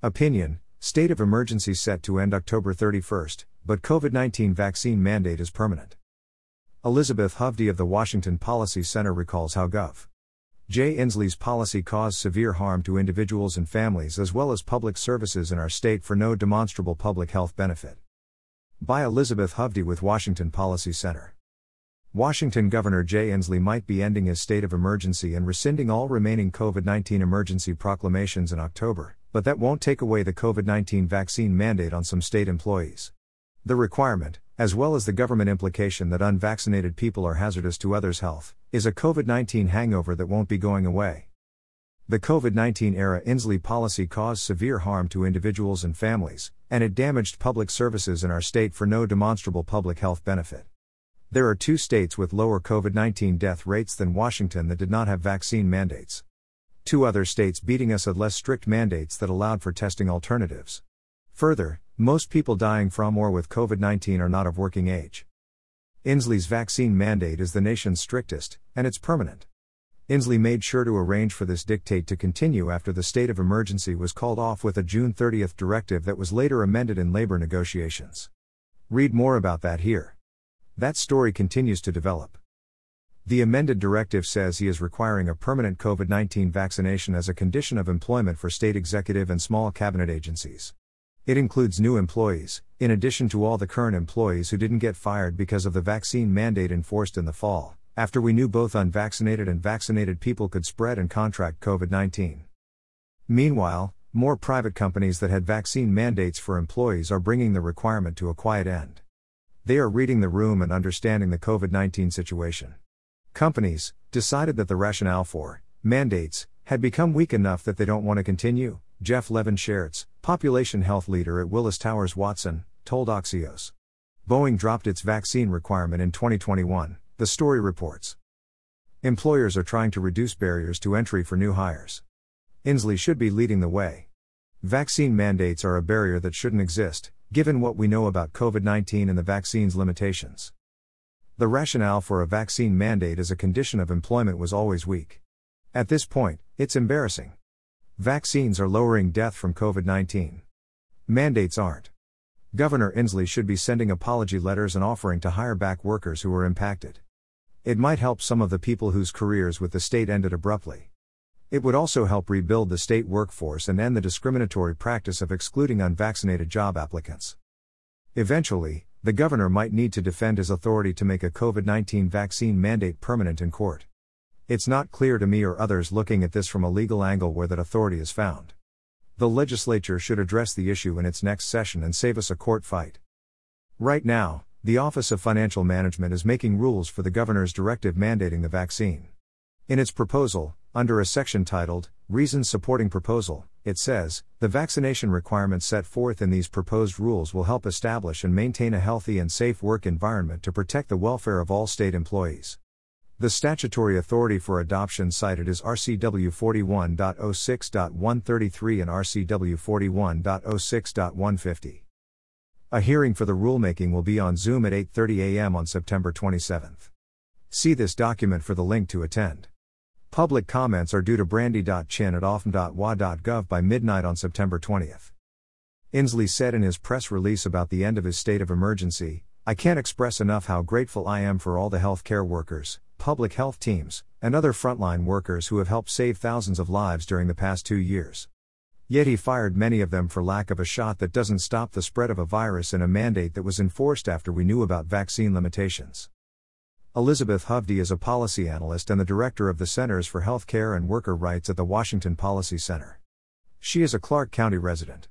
Opinion State of emergency set to end October 31st, but COVID 19 vaccine mandate is permanent. Elizabeth Hovde of the Washington Policy Center recalls how Gov. Jay Inslee's policy caused severe harm to individuals and families as well as public services in our state for no demonstrable public health benefit. By Elizabeth Hovde with Washington Policy Center. Washington Governor Jay Inslee might be ending his state of emergency and rescinding all remaining COVID 19 emergency proclamations in October, but that won't take away the COVID 19 vaccine mandate on some state employees. The requirement, as well as the government implication that unvaccinated people are hazardous to others' health, is a COVID 19 hangover that won't be going away. The COVID 19 era Inslee policy caused severe harm to individuals and families, and it damaged public services in our state for no demonstrable public health benefit. There are two states with lower COVID 19 death rates than Washington that did not have vaccine mandates. Two other states beating us had less strict mandates that allowed for testing alternatives. Further, most people dying from or with COVID 19 are not of working age. Inslee's vaccine mandate is the nation's strictest, and it's permanent. Inslee made sure to arrange for this dictate to continue after the state of emergency was called off with a June 30 directive that was later amended in labor negotiations. Read more about that here. That story continues to develop. The amended directive says he is requiring a permanent COVID 19 vaccination as a condition of employment for state executive and small cabinet agencies. It includes new employees, in addition to all the current employees who didn't get fired because of the vaccine mandate enforced in the fall, after we knew both unvaccinated and vaccinated people could spread and contract COVID 19. Meanwhile, more private companies that had vaccine mandates for employees are bringing the requirement to a quiet end. They are reading the room and understanding the COVID 19 situation. Companies decided that the rationale for mandates had become weak enough that they don't want to continue, Jeff Levin Scherz, population health leader at Willis Towers Watson, told Axios. Boeing dropped its vaccine requirement in 2021, the story reports. Employers are trying to reduce barriers to entry for new hires. Inslee should be leading the way. Vaccine mandates are a barrier that shouldn't exist, given what we know about COVID 19 and the vaccine's limitations. The rationale for a vaccine mandate as a condition of employment was always weak. At this point, it's embarrassing. Vaccines are lowering death from COVID 19. Mandates aren't. Governor Inslee should be sending apology letters and offering to hire back workers who were impacted. It might help some of the people whose careers with the state ended abruptly. It would also help rebuild the state workforce and end the discriminatory practice of excluding unvaccinated job applicants. Eventually, the governor might need to defend his authority to make a COVID 19 vaccine mandate permanent in court. It's not clear to me or others looking at this from a legal angle where that authority is found. The legislature should address the issue in its next session and save us a court fight. Right now, the Office of Financial Management is making rules for the governor's directive mandating the vaccine. In its proposal, under a section titled, Reasons Supporting Proposal, it says, the vaccination requirements set forth in these proposed rules will help establish and maintain a healthy and safe work environment to protect the welfare of all state employees. The statutory authority for adoption cited is RCW 41.06.133 and RCW 41.06.150. A hearing for the rulemaking will be on Zoom at 8:30 a.m. on September 27. See this document for the link to attend. Public comments are due to brandy.chin at ofm.wa.gov by midnight on September 20th. Inslee said in his press release about the end of his state of emergency I can't express enough how grateful I am for all the healthcare workers, public health teams, and other frontline workers who have helped save thousands of lives during the past two years. Yet he fired many of them for lack of a shot that doesn't stop the spread of a virus in a mandate that was enforced after we knew about vaccine limitations. Elizabeth Hovde is a policy analyst and the director of the Centers for Healthcare and Worker Rights at the Washington Policy Center. She is a Clark County resident.